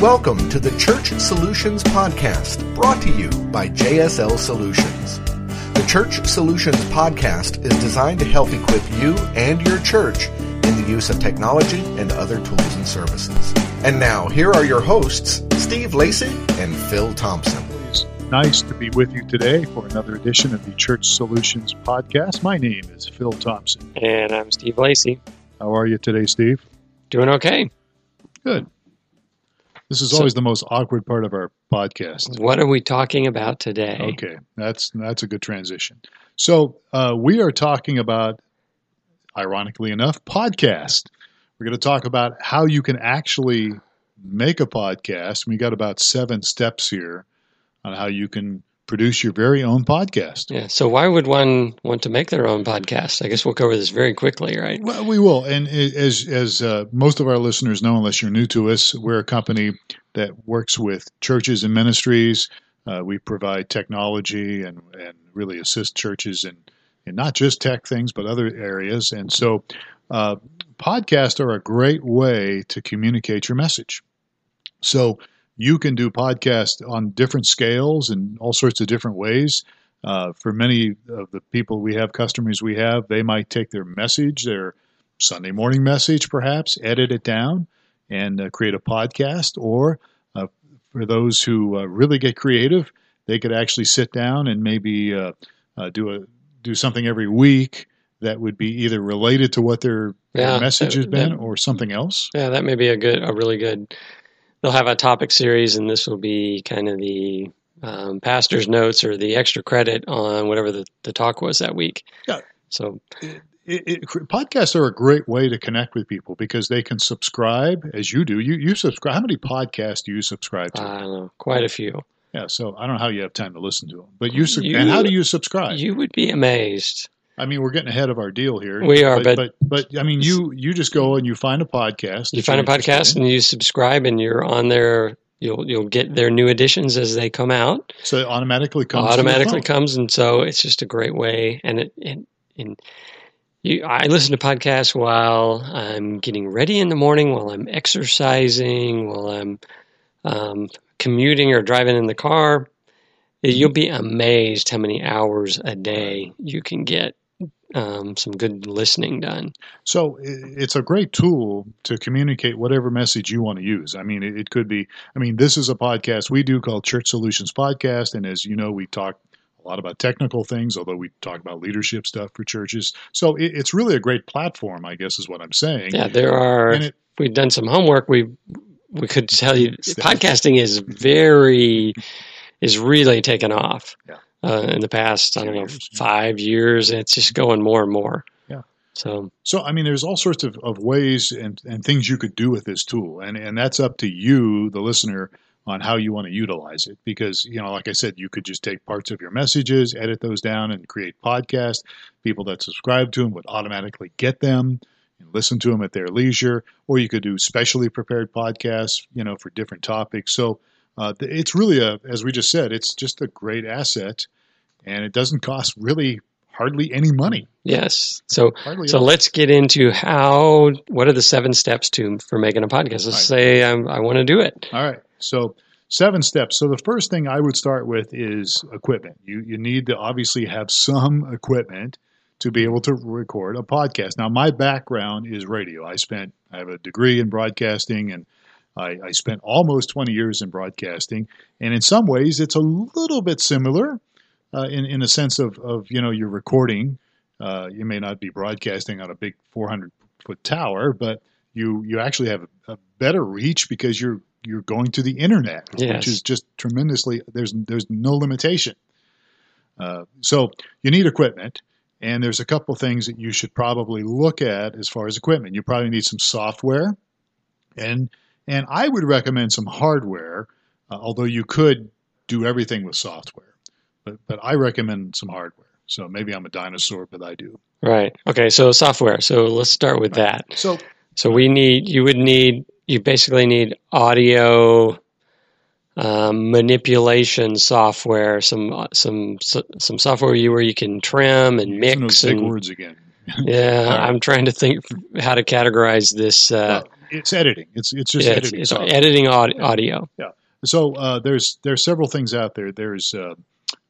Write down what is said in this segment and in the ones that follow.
Welcome to the Church Solutions Podcast, brought to you by JSL Solutions. The Church Solutions Podcast is designed to help equip you and your church in the use of technology and other tools and services. And now, here are your hosts, Steve Lacey and Phil Thompson. It's nice to be with you today for another edition of the Church Solutions Podcast. My name is Phil Thompson. And I'm Steve Lacey. How are you today, Steve? Doing okay. Good. This is So- always the most awkward part of our podcast. What are we talking about today? Okay, that's that's a good transition. So uh, we are talking about, ironically enough, podcast. We're going to talk about how you can actually make a podcast. We got about seven steps here on how you can produce your very own podcast. Yeah. So why would one want to make their own podcast? I guess we'll cover this very quickly, right? Well, we will, and as as uh, most of our listeners know, unless you're new to us, we're a company that works with churches and ministries. Uh, we provide technology and and really assist churches in in not just tech things, but other areas. And so, uh, podcasts are a great way to communicate your message. So you can do podcasts on different scales and all sorts of different ways. Uh, for many of the people we have, customers we have, they might take their message, their Sunday morning message, perhaps, edit it down and uh, create a podcast. Or uh, for those who uh, really get creative, they could actually sit down and maybe uh, uh, do a do something every week that would be either related to what their, their Yeah, message has been that- or something else. Yeah, that may be a good, a really good. They'll have a topic series, and this will be kind of the um, pastor's notes or the extra credit on whatever the, the talk was that week. Yeah. So it, it, podcasts are a great way to connect with people because they can subscribe as you do. You you subscribe. How many podcasts do you subscribe to? I don't know, quite a few. yeah, so I don't know how you have time to listen to them, but you, You- and how do you subscribe? You would be amazed. I mean, we're getting ahead of our deal here. We are, but but- but, but I mean, you you just go and you find a podcast. You find a podcast and you subscribe, and you're on there. You'll you'll get their new editions as they come out. so it automatically comes. automatically comes, and so it's just a great way. And it and, and you, I listen to podcasts while I'm getting ready in the morning, while I'm exercising, while I'm um, commuting or driving in the car. You'll be amazed how many hours a day you can get um, some good listening done. So it's a great tool to communicate whatever message you want to use. I mean, it, could be. I mean, this is a podcast we do called Church Solutions Podcast, and as you know, we talk a lot about technical things, although we talk about leadership stuff for churches. So it, it's really a great platform, I guess, is what I'm saying. Yeah, there are. It, we've done some homework. We we could tell you podcasting is very is really taken off. Yeah. Uh, in the past, I don't know, five years, and it's just going more and more. Yeah. So So, I mean, there's all sorts of, of ways and, and things you could do with this tool. And, and that's up to you, the listener, on how you want to utilize it. Because, you know, like I said, you could just take parts of your messages, edit those down, and create podcasts. People that subscribe to them would automatically get them and listen to them at their leisure. Or you could do specially prepared podcasts, you know, for different topics. So, uh, it's really a, as we just said, it's just a great asset. And it doesn't cost really hardly any money. yes, so Hardly so let's get into how. What are the seven steps to for making a podcast? Let's Right. say I'm, I want to do it. All right. So seven steps. So the first thing I would start with is equipment. You you need to obviously have some equipment to be able to record a podcast. Now my background is radio. I spent I have a degree in broadcasting and I, I spent almost 20 years in broadcasting, and in some ways, it's a little bit similar, uh, in in a sense of of you know you're recording. Uh, you may not be broadcasting on a big 400 foot tower, but you you actually have a, a better reach because you're you're going to the internet, Yes. which is just tremendously. There's there's no limitation. Uh, so you need equipment, and there's a couple things that you should probably look at as far as equipment. You probably need some software, and and I would recommend some hardware, uh, although you could do everything with software, but but I recommend some hardware. So maybe I'm a dinosaur, but I do. Right. Okay. So software. So let's start with that. So So we need, you would need, you basically need audio um, manipulation software, some some some software you where you can trim and mix those big words again. yeah. Right. I'm trying to think how to categorize this. Uh, Well, it's editing. It's it's just yeah, editing. it's software. editing audio. Yeah. So uh, there's there's several things out there. There's uh,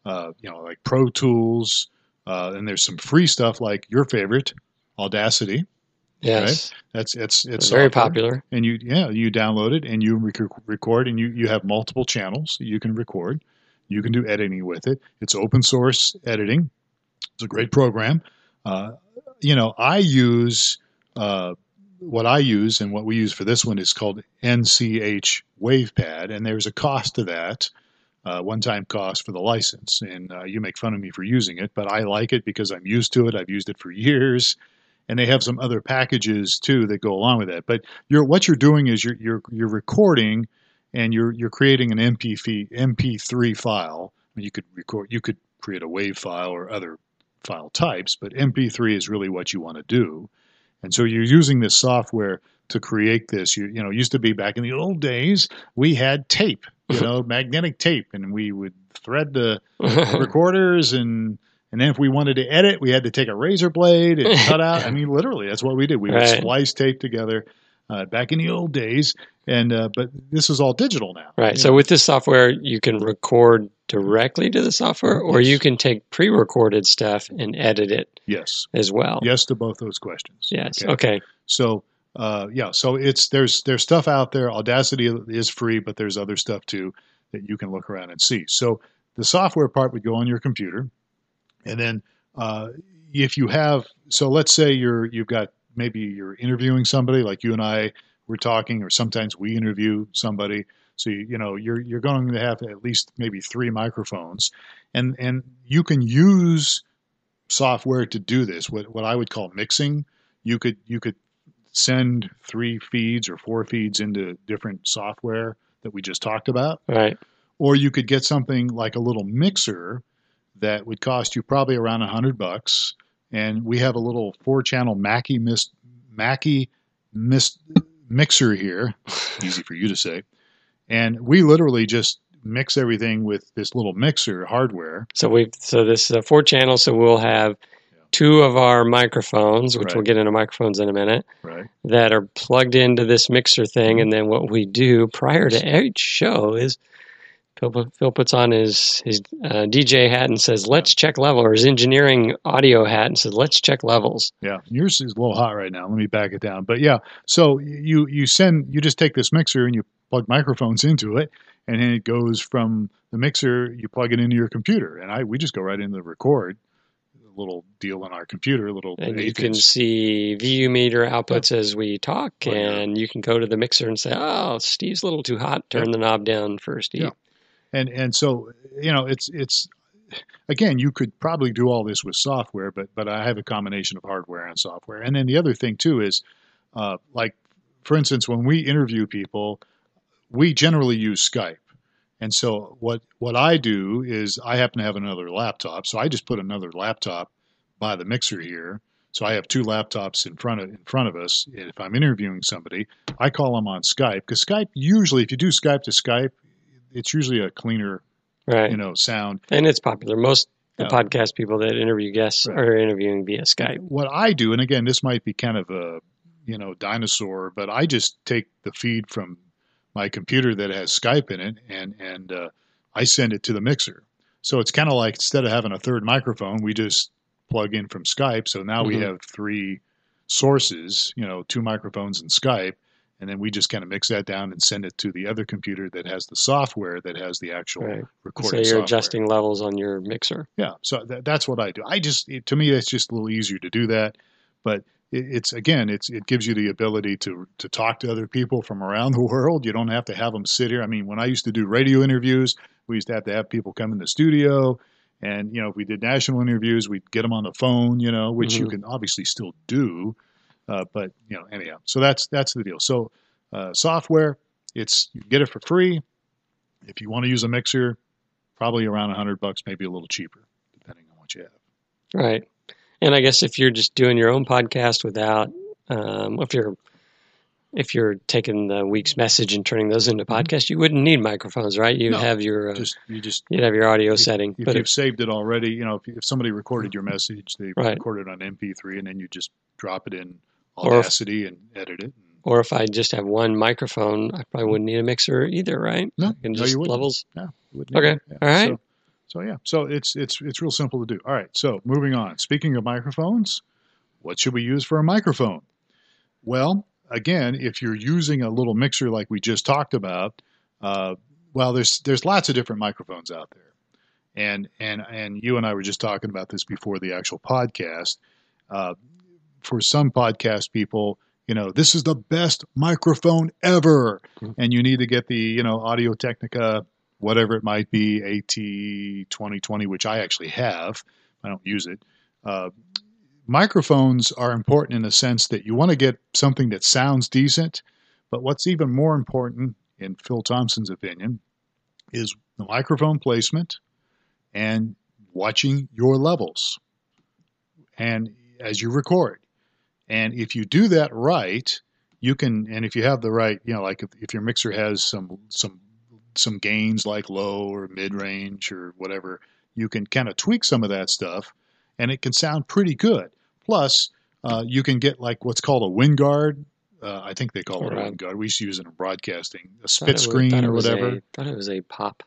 uh, you know like Pro Tools, uh, and there's some free stuff like your favorite, Audacity. Yes, That's it's it's it's very software. popular. And you yeah you download it and you rec- record and you you have multiple channels that you can record. You can do editing with it. It's open source editing. It's a great program. Uh, you know I use. What I use and what we use for this one is called NCH WavePad, and there's a cost to that, uh, one-time cost for the license. And uh, you make fun of me for using it, but I like it because I'm used to it. I've used it for years, and they have some other packages too that go along with that. But you're what you're doing is you're you're you're recording, and you're you're creating an MP MP3 file. You could record, you could create a WAV file or other file types, but MP3 is really what you want to do. And so you're using this software to create this. You, you know, used to be back in the old days, we had tape, you know, magnetic tape, and we would thread the recorders and and then if we wanted to edit, we had to take a razor blade and cut out. I mean, literally, that's what we did. We would splice tape together uh, back in the old days, and uh, but this is all digital now. Right. So know. with this software, you can record directly to the software, or Yes. you can take pre-recorded stuff and edit it yes, as well. yes to both those questions. Yes. Okay. Okay. So uh, yeah, so it's there's there's stuff out there. Audacity is free, but there's other stuff too that you can look around and see. So the software part would go on your computer, and then uh, if you have so let's say you're you've got maybe you're interviewing somebody like you and I were talking, or sometimes we interview somebody. So you, you know you're you're going to have at least maybe three microphones, and and you can use software to do this. What what I would call mixing. You could you could send three feeds or four feeds into different software that we just talked about, Right. or you could get something like a little mixer that would cost you probably around a hundred bucks. And we have a little four-channel Mackie mist Mackie mist mixer here. Easy for you to say. And we literally just mix everything with this little mixer hardware. So we so this is a four channel. So we'll have two of our microphones, which Right. we'll get into microphones in a minute, Right. that are plugged into this mixer thing. Mm-hmm. And then what we do prior to each show is Phil, Phil puts on his his uh, DJ hat and says, "Let's check level," or his engineering audio hat and says, "Let's check levels." Yeah, yours is a little hot right now. Let me back it down. But yeah, so you you send you just take this mixer and you plug microphones into it, and then it goes from the mixer. You plug it into your computer, and I we just go right into the record little deal on our computer, little And you can see VU meter outputs as we talk, yeah. and you can go to the mixer and say, "Oh, Steve's a little too hot. Turn the knob down for Steve." Yeah. And and so you know it's it's again you could probably do all this with software but but i have a combination of hardware and software. And then the other thing too is uh, like for instance when we interview people we generally use skype. And so what what i do is i happen to have another laptop so i just put another laptop by the mixer here. So i have two laptops in front of in front of us. If i'm interviewing somebody i call them on skype because skype usually if you do skype to skype it's usually a cleaner, Right. you know, sound. and it's popular. Most the podcast people that interview guests Right. are interviewing via Skype. What I do, and again, this might be kind of a, you know, dinosaur, but I just take the feed from my computer that has Skype in it, and and uh, I send it to the mixer. So it's kind of like instead of having a third microphone, we just plug in from Skype. So now we Mhm. have three sources, you know, two microphones and Skype. And then we just kind of mix that down and send it to the other computer that has the software that has the actual Right. So recording you're software. adjusting levels on your mixer. Yeah, so that, that's what I do. I just it, to me it's just a little easier to do that, but it, it's again it's it gives you the ability to to talk to other people from around the world. You don't have to have them sit here. I mean, when I used to do radio interviews, we used to have to have people come in the studio, and you know if we did national interviews, we'd get them on the phone. You know, which you Mhm. can obviously still do, uh, but you know anyhow. So that's that's the deal. So uh, software, it's you get it for free. If you want to use a mixer, probably around a hundred bucks, maybe a little cheaper, depending on what you have. Right. And I guess if you're just doing your own podcast without, um, if you're if you're taking the week's message and turning those into podcasts, you wouldn't need microphones, right? You'd No, have your uh, Just you just you'd have your audio if, setting. if But you've if, saved it already, you know, if, if somebody recorded your message, they Right. recorded on MP3, and then you just drop it in Or if- and edit it. Or if I just have one microphone, I probably wouldn't need a mixer either, right? No, can no, just you wouldn't. levels. Yeah, you wouldn't Okay. Yeah. all right. So, so yeah, so it's it's it's real simple to do. All right, so moving on. Speaking of microphones, what should we use for a microphone? Well, again, if you're using a little mixer like we just talked about, uh, well, there's there's lots of different microphones out there, and and and you and I were just talking about this before the actual podcast. Uh, for some podcast people, you know, this is the best microphone ever, Mhm. and you need to get the you know Audio Technica, whatever it might be, AT 2020, which I actually have. I don't use it. Uh, microphones are important in the sense that you want to get something that sounds decent, but what's even more important, in Phil Thompson's opinion, is the microphone placement and watching your levels and as you record. And if you do that right, you can and if you have the right, you know, like if, if your mixer has some some some gains like low or mid range or whatever, you can kind of tweak some of that stuff and it can sound pretty good. Plus, uh, you can get like what's called a wind guard. Uh, I think they call it a wind guard. We used to use it in broadcasting, a spit it was- screen or whatever. A, thought it was a pop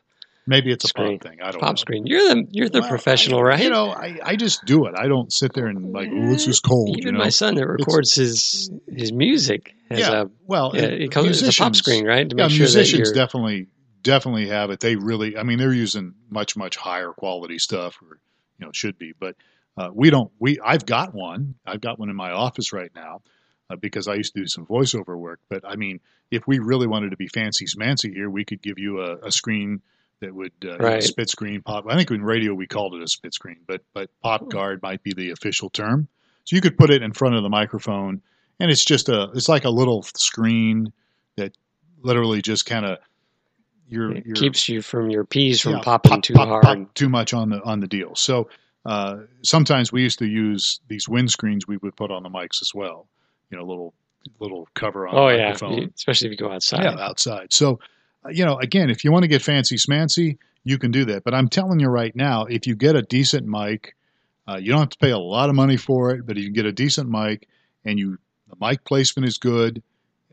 Maybe it's a screen. pop thing. I don't pop know. screen. You're the you're the Well, professional, I- right? You know, I, I just do it. I don't sit there and like, oh, this is cold. Even you know, my son that records his his music has yeah. a well, yeah, uh, it comes it's a pop screen, right? To Yeah, sure musicians definitely definitely have it. They really, I mean, they're using much much higher quality stuff, or you know, should be. But uh, we don't. We I've got one. I've got one in my office right now uh, because I used to do some voiceover work. But I mean, if we really wanted to be fancy smancy here, we could give you a, a screen that would uh, you know, Right. spit screen pop. I think in radio we called it a spit screen, but but pop guard might be the official term. So you could put it in front of the microphone, and it's just a it's like a little screen that literally just kind of your your keeps you from your peas from yeah, popping pop, too pop, hard. pop too much on the on the deal. So uh, sometimes we used to use these wind screens we would put on the mics as well. You know, little little cover on Oh the yeah, especially if you go outside. Yeah, outside. So, you know, again, if you want to get fancy smancy, you can do that. But I'm telling you right now, if you get a decent mic, uh, you don't have to pay a lot of money for it, but if you can get a decent mic and you the mic placement is good,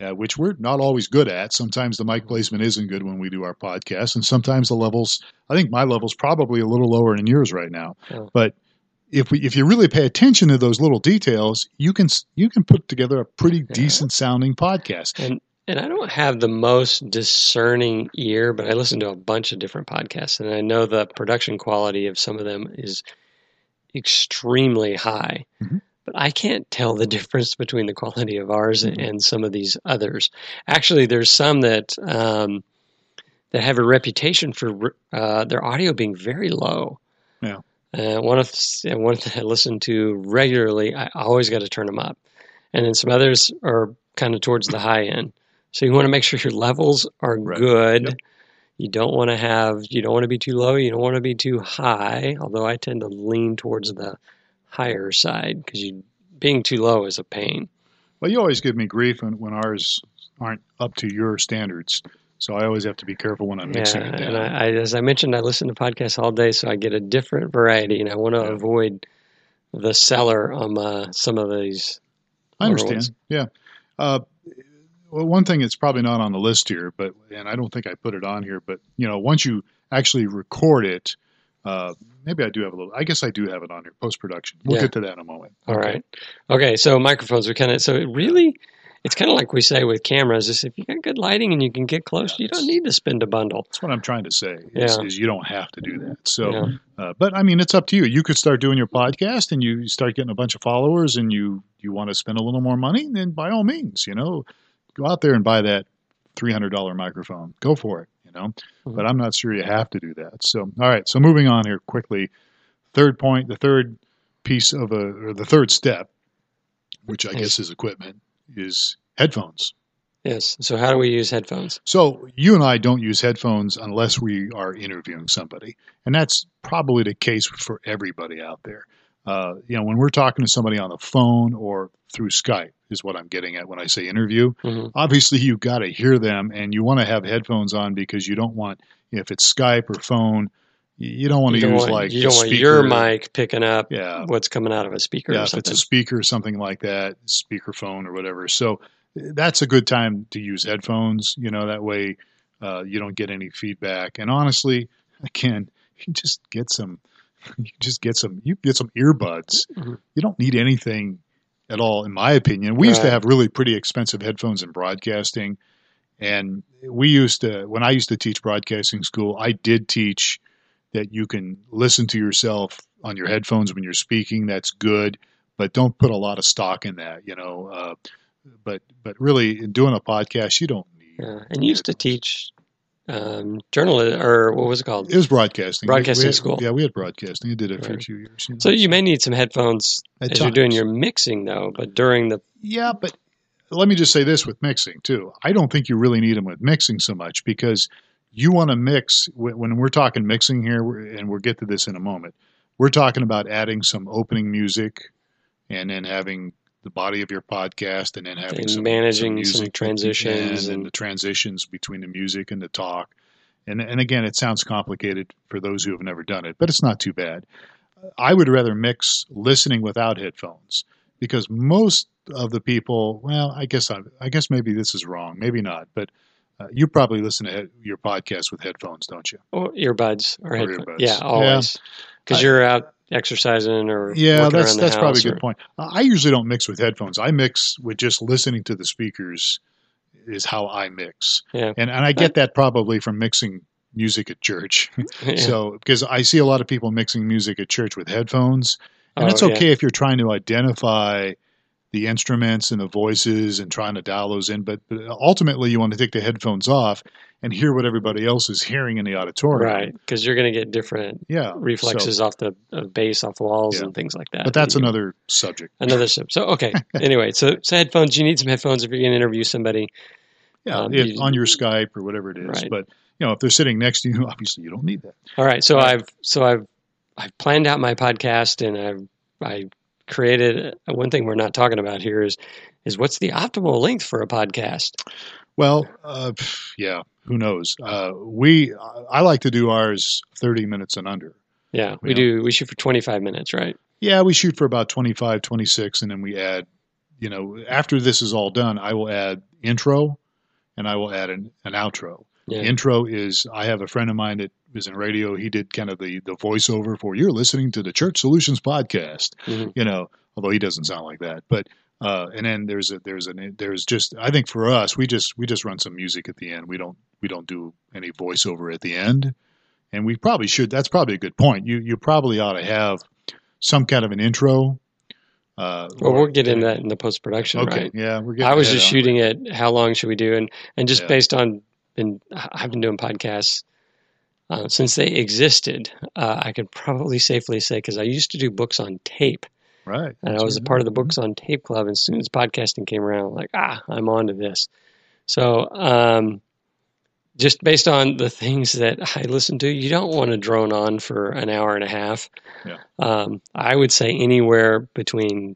uh, which we're not always good at. Sometimes the mic placement isn't good when we do our podcast, and sometimes the levels. I think my level's probably a little lower than yours right now, Oh. but. If we, if you really pay attention to those little details, you can you can put together a pretty Yeah. decent sounding podcast. And and I don't have the most discerning ear, but I listen to a bunch of different podcasts, and I know the production quality of some of them is extremely high. Mhm. But I can't tell the difference between the quality of ours Mhm. and some of these others. Actually, there's some that um, that have a reputation for uh, their audio being very low. Yeah. Uh, one of the, one that I listen to regularly, I always got to turn them up, and then some others are kind of towards the high end. So you want to make sure your levels are Right. good. Yep. You don't want to have you don't want to be too low. You don't want to be too high. Although I tend to lean towards the higher side because you being too low is a pain. Well, you always give me grief when, when ours aren't up to your standards. So I always have to be careful when I'm mixing yeah, it and. I, I, as I mentioned, I listen to podcasts all day, so I get a different variety, and I want to Yeah. avoid the seller on uh, some of these. I understand. ones. Yeah. Uh, well, one thing that's probably not on the list here, but and I don't think I put it on here, but you know, once you actually record it, uh, maybe I do have a little. I guess I do have it on here post production. We'll Yeah. get to that in a moment. All Okay. right. Okay. So microphones are kind of so it really, it's kind of like we say with cameras: is if you got good lighting and you can get close, Yeah, you don't need to spend a bundle. That's what I'm trying to say. Is, Yeah. is you don't have to do that. So, Yeah. uh, but I mean, it's up to you. You could start doing your podcast, and you start getting a bunch of followers, and you you want to spend a little more money, then by all means, you know, go out there and buy that three hundred dollar microphone. Go for it. You know, Mhm. but I'm not sure you have to do that. So, all right. So moving on here quickly. Third point, the third piece of a or the third step, which I Yes. guess is equipment, is headphones. Yes. So how do we use headphones? So you and I don't use headphones unless we are interviewing somebody, and that's probably the case for everybody out there. Uh, you know, when we're talking to somebody on the phone or through Skype, is what I'm getting at when I say interview. hmm Obviously, you've got to hear them, and you want to have headphones on because you don't want, if it's Skype or phone, you don't want to don't use want, like you don't want your mic picking up Yeah, what's coming out of a speaker yeah, if it's a speaker or something like that, speakerphone or whatever. So that's a good time to use headphones. You know, that way uh, you don't get any feedback. And honestly, again, you just get some, you just get some, you get some earbuds. Mhm. You don't need anything at all, in my opinion. We used to have really pretty expensive headphones in broadcasting, and we used to when I used to teach broadcasting school, I did teach that you can listen to yourself on your headphones when you're speaking. That's good, but don't put a lot of stock in that. You know, uh, but but really, in doing a podcast, you don't need. Yeah. And you used to teach um, journalism, or what was it called? It was broadcasting. Broadcasting we had- school. Yeah, we had broadcasting. I did it for a few years. you know. So you may need some headphones as you're doing your mixing, though. But during the Yeah, but let me just say this with mixing too. I don't think you really need them with mixing so much because you want to mix when we're talking mixing here, and we'll get to this in a moment. We're talking about adding some opening music and then having the body of your podcast and then having And some managing music some transitions and and- the transitions between the music and the talk. And and again, it sounds complicated for those who have never done it, but it's not too bad. I would rather mix listening without headphones because most of the people, well, I guess I, I guess maybe this is wrong, maybe not, but uh, you probably listen to he- your podcast with headphones, don't you? or earbuds or, Or headphones. earbuds. Yeah, always. Because I- you're out exercising or Yeah, that's that's probably a good or- point. I usually don't mix with headphones. I mix with just listening to the speakers. Is how I mix, Yeah. and and I get that probably from mixing music at church. Yeah. So because I see a lot of people mixing music at church with headphones, and Oh, it's yeah. okay if you're trying to identify the instruments and the voices and trying to dial those in, but, but ultimately you want to take the headphones off and hear what everybody else is hearing in the auditorium. Right, because you're going to get different Yeah. reflexes So, off the bass, off the walls, Yeah. and things like that. but that's another subject. another step. So okay. anyway, so, so headphones. You need some headphones if you're going to interview somebody. Yeah, Um, you- on your Skype or whatever it is. Right. But you know, if they're sitting next to you, obviously you don't need that. All right. So Right. I've so I've I've planned out my podcast and I've I created uh, one thing we're not talking about here is is what's the optimal length for a podcast? Well, uh, yeah, who knows? Uh, we I like to do ours 30 minutes and under. Yeah, we Yeah. do. We shoot for 25 minutes, right? Yeah, we shoot for about 25, 26, and then we add, you know, after this is all done, I will add intro and I will add an, an outro. Yeah. Intro is, I have a friend of mine that is in radio. He did kind of the, the voiceover for, you're listening to the Church Solutions podcast, Mhm. you know, although he doesn't sound like that. But, uh, and then there's a, there's an, there's just, I think for us, we just, we just run some music at the end. We don't, we don't do any voiceover at the end. And we probably should, that's probably a good point. You, you probably ought to have some kind of an intro. Uh, Well, or- we'll get into that in the post production, Okay, right? yeah, we're getting. I was just shooting it. How long should we do? And and just Yeah. based on been I've been doing podcasts uh, since they existed. Uh, I could probably safely say because I used to do books on tape, right, and I was a part of the books on tape club. And as soon as podcasting came around, I'm like ah, I'm on to this. So um, just based on the things that I listen to, you don't want to drone on for an hour and a half. Yeah. Um, I would say anywhere between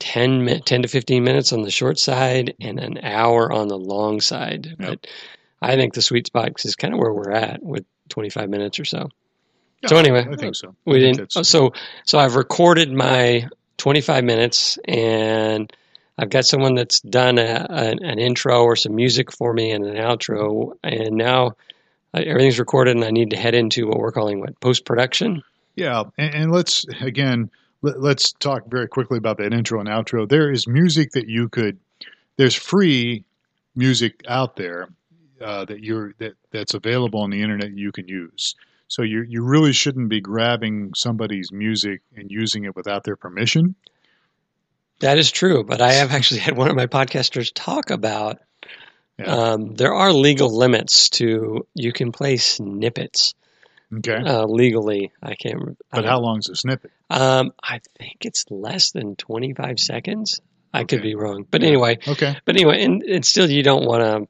10, 10 to 15 minutes on the short side and an hour on the long side. Yep. But I think the sweet spot is kind of where we're at with 25 minutes or so. Yeah, so anyway, I think so. We didn't. So so I've recorded my 25 minutes and I've got someone that's done a, an, an intro or some music for me and an outro, and now everything's recorded, and I need to head into what we're calling what post production. Yeah, and, and let's again let, let's talk very quickly about that intro and outro. There is music that you could. There's free music out there uh, that you're that that's available on the internet you can use. So you you really shouldn't be grabbing somebody's music and using it without their permission. That is true, but I have actually had one of my podcasters talk about Yeah. um, there are legal limits to you can play snippets Okay, uh, legally. I can't. remember- but how long's a snippet? Um, I think it's less than 25 seconds. I could be wrong, but anyway, Okay, but anyway, and, and still, you don't want to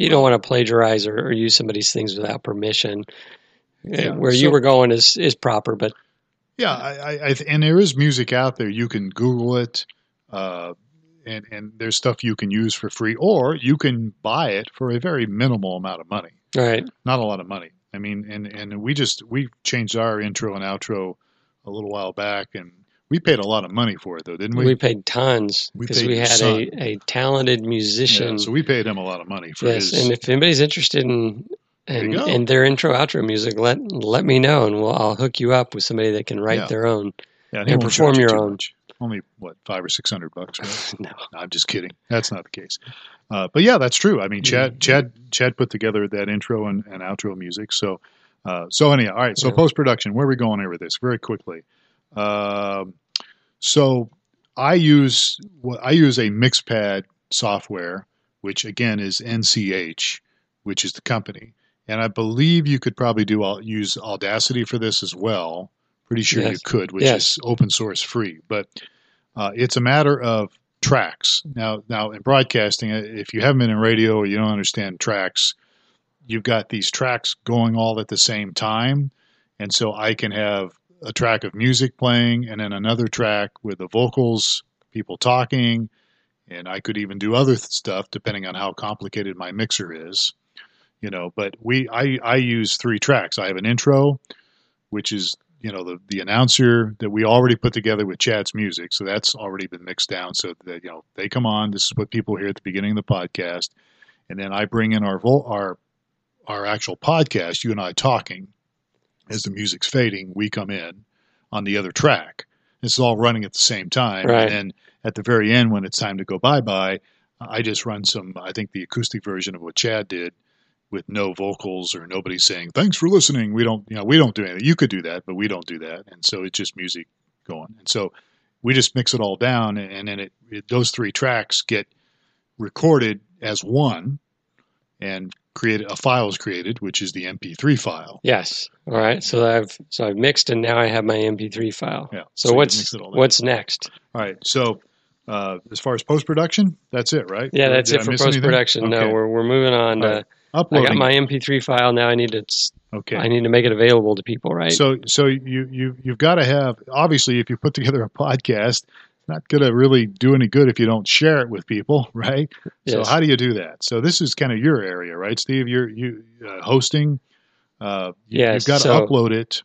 you don't want to plagiarize or, or use somebody's things without permission. Uh, Yeah, Where so- you were going is is proper, but Yeah, I, I, I, and there is music out there. You can Google it, uh, and and there's stuff you can use for free, or you can buy it for a very minimal amount of money. Right, Not a lot of money. I mean, and and we just we changed our intro and outro a little while back, and We paid a lot of money for it, though, didn't we? We paid tons We because paid we had a, a talented musician. yeah, so we paid him a lot of money for yes, his. and if anybody's interested in There you in, in their intro outro music, let let me know, and we'll, I'll hook you up with somebody that can write Yeah. their own. yeah, and won't perform your own. much. Only what five or six hundred bucks, right? No, No, I'm just kidding. That's not the case. Uh, but yeah, that's true. I mean, Chad, Mm-hmm. Chad, Chad put together that intro and, and outro music. So, uh, so anyhow, all right. So post production, where are we going over this? Very quickly. Um, so I use what I use a Mixpad software, which again is NCH, which is the company, and I believe you could probably do use Audacity for this as well. Pretty sure you could, which Yes. is open source free, but uh, it's a matter of tracks. Now, now in broadcasting, uh, if you haven't been in radio or you don't understand tracks, you've got these tracks going all at the same time, and so I can have a track of music playing and then another track with the vocals, people talking, and I could even do other th- stuff depending on how complicated my mixer is. You know, but we I I use three tracks. I have an intro, which is you know the the announcer that we already put together with Chad's music, so that's already been mixed down. So that you know they come on. This is what people hear at the beginning of the podcast, and then I bring in our vol- our our actual podcast. You and I talking as the music's fading. We come in on the other track. This is all running at the same time, Right. and then at the very end when it's time to go bye bye, I just run some. I think the acoustic version of what Chad did with no vocals or nobody saying thanks for listening we don't you know we don't do anything you could do that but we don't do that and so it's just music going and so we just mix it all down and, and then it, it those three tracks get recorded as one and created a file is created which is the mp3 file yes, all right. So I've so I've mixed, and now I have my MP3 file. yeah So, you what's mix it all down. what's next? all right so uh, as far as post-production that's it right Yeah, Did that's I it for post production. No, we're we're moving on. All To, right. I got my MP3 file now. I need to okay I need to make it available to people, right? So so you you you've got to have obviously if you put together a podcast, not going to really do any good if you don't share it with people, right? So how do you do that? So this is kind of your area, right, Steve? You're you uh, hosting. Uh, you, Yes, you've got to so- upload it.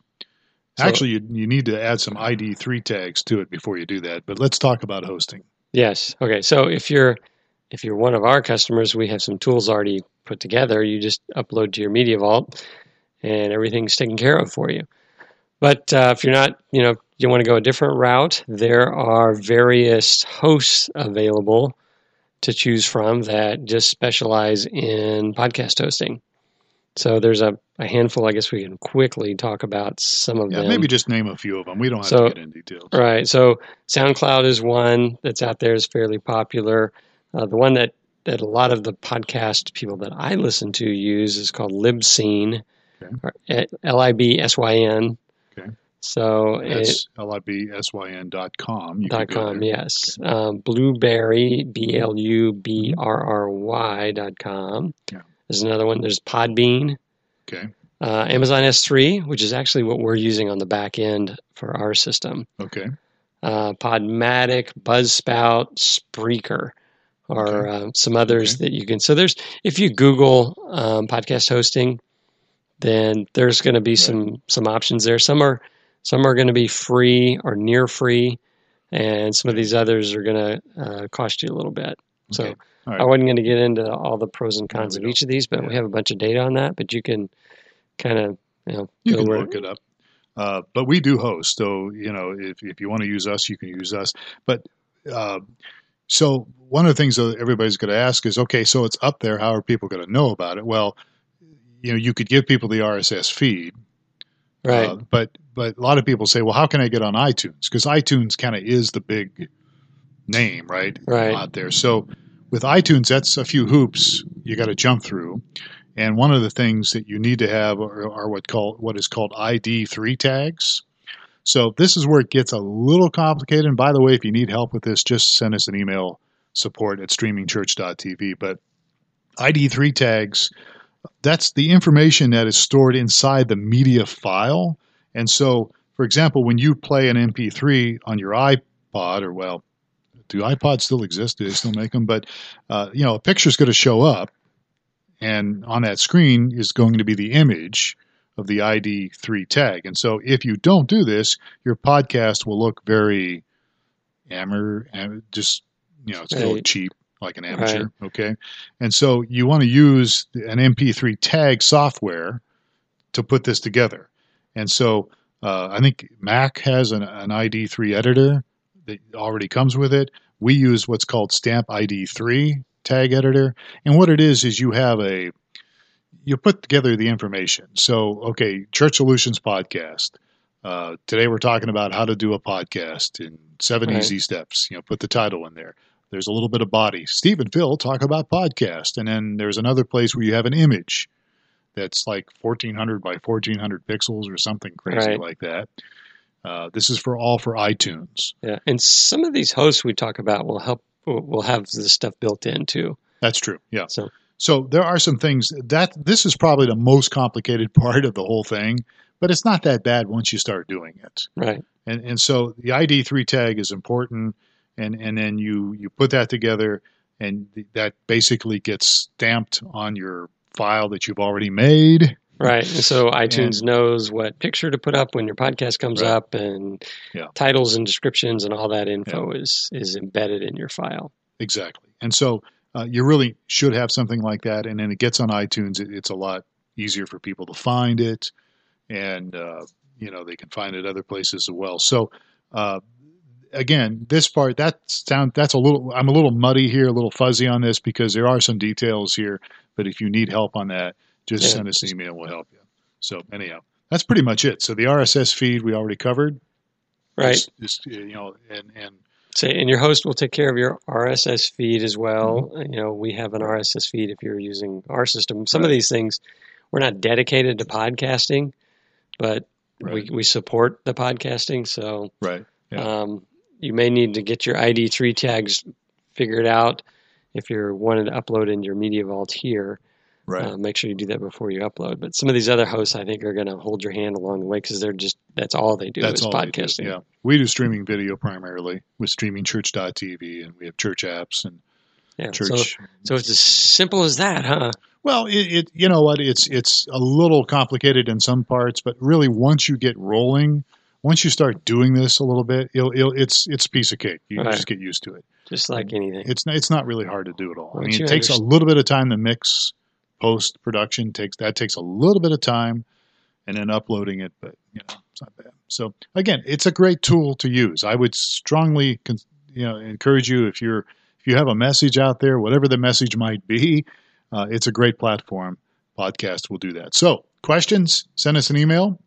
So- Actually, you, you need to add some ID three tags to it before you do that. But let's talk about hosting. Yes. Okay. So if you're if you're one of our customers, we have some tools already put together. You just upload to your Media Vault, and everything's taken care of for you. But uh, if you're not, you know, you want to go a different route, there are various hosts available to choose from that just specialize in podcast hosting. So there's a, a handful. I guess we can quickly talk about some of Yeah, them. maybe just name a few of them. We don't have So- to get into details. Right. So SoundCloud is one that's out there is fairly popular. Uh, the one that that a lot of the podcast people that I listen to use is called Libsyn, Okay. or L I B S Y N. Okay. So it's dot com. Dot com, yes. Um, Blubrry, B L U B R R Y dot com. Yeah. There's another one. There's Podbean. Okay. Uh, Amazon S3, which is actually what we're using on the back end for our system. Okay. uh, Podmatic, Buzzsprout, Spreaker, or uh, some others that you can. So there's if you Google um, podcast hosting, then there's going to be some some options there. Some are some are going to be free or near free, and some of these others are going to uh, cost you a little bit. So Okay. Right. I wasn't going to get into all the pros and cons of each of these, but we have a bunch of data on that. But you can kind of you know You can look it up. Uh, but we do host, so you know if if you want to use us, you can use us. But uh, so one of the things that everybody's going to ask is, okay, so it's up there. How are people going to know about it? Well, you know, you could give people the RSS feed, right. uh, but but a lot of people say, well, how can I get on iTunes? Because iTunes kind of is the big name, right? Right. Out there. So with iTunes, that's a few hoops you got to jump through. And one of the things that you need to have are, are what called what is called ID three tags. So this is where it gets a little complicated. And by the way, if you need help with this, just send us an email support at streamingchurch.tv. But ID three tags, that's the information that is stored inside the media file. And so, for example, when you play an MP3 on your iPod, or well, do iPods still exist? Do they still make them? But uh, you know, a picture is going to show up, and on that screen is going to be the image of the ID3 tag. And so if you don't do this, your podcast will look very amateur, just, you know, it's right. cheap like an amateur. Right. Okay. And so you want to use an MP3 tag software to put this together. And so uh, I think Mac has an, an ID3 editor that already comes with it. We use what's called Stamp ID3 tag editor. And what it is, is you have a, you put together the information. So, okay, Church Solutions podcast. Uh, today we're talking about how to do a podcast in seven right. easy steps. You know, put the title in there. There's a little bit of body. Steve and Phil talk about podcast, and then there's another place where you have an image that's like 1400 by 1400 pixels or something crazy right. like that. Uh, this is for all for iTunes. Yeah, and some of these hosts we talk about will help. Will have this stuff built in too. That's true. Yeah. So, so there are some things that this is probably the most complicated part of the whole thing, but it's not that bad once you start doing it. Right. And and so the ID3 tag is important, and and then you you put that together, and that basically gets stamped on your file that you've already made. Right. And so iTunes and, knows what picture to put up when your podcast comes right. up and yeah. titles and descriptions and all that info yeah. is is embedded in your file. Exactly. And so uh, you really should have something like that and then it gets on iTunes it, it's a lot easier for people to find it and uh, you know they can find it other places as well. So uh, again, this part that sound that's a little I'm a little muddy here, a little fuzzy on this because there are some details here but if you need help on that, just yeah. send us an email. We'll help you. So anyhow, that's pretty much it. So the RSS feed we already covered. Right. Just, just you know, and and say, and your host will take care of your RSS feed as well. Mm-hmm. You know, we have an RSS feed if you're using our system. Some right. of these things we're not dedicated to podcasting, but right. we we support the podcasting. So right. Yeah. Um, you may need to get your ID3 tags figured out if you're wanting to upload in your media vault here. Right. Uh, make sure you do that before you upload. But some of these other hosts, I think, are going to hold your hand along the way because they're just that's all they do that's is podcasting. Do, yeah, we do streaming video primarily with streamingchurch.tv, and we have church apps and yeah, church. So, so it's as simple as that, huh? Well, it, it, you know what it's it's a little complicated in some parts, but really once you get rolling, once you start doing this a little bit, it'll, it'll, it's it's a piece of cake. You right. just get used to it just like anything. It's it's not really hard to do at all. Once I mean, it takes understand. a little bit of time to mix, post production takes that takes a little bit of time, and then uploading it. But you know, it's not bad. So again, it's a great tool to use. I would strongly you know encourage you if you're if you have a message out there, whatever the message might be, uh, it's a great platform. Podcast will do that. So questions, send us an email.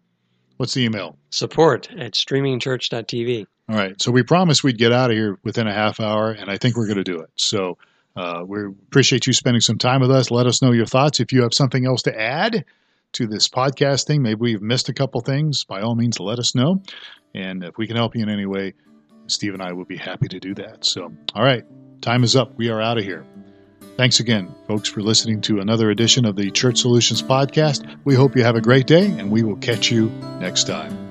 What's the email? Support at streamingchurch.tv. All right. So we promised we'd get out of here within a half hour, and I think we're going to do it. So uh, we appreciate you spending some time with us. Let us know your thoughts. If you have something else to add to this podcast thing, maybe we've missed a couple things, by all means, let us know. And if we can help you in any way, Steve and I will be happy to do that. So, all right. Time is up. We are out of here. Thanks again, folks, for listening to another edition of the Church Solutions Podcast. We hope you have a great day, and we will catch you next time.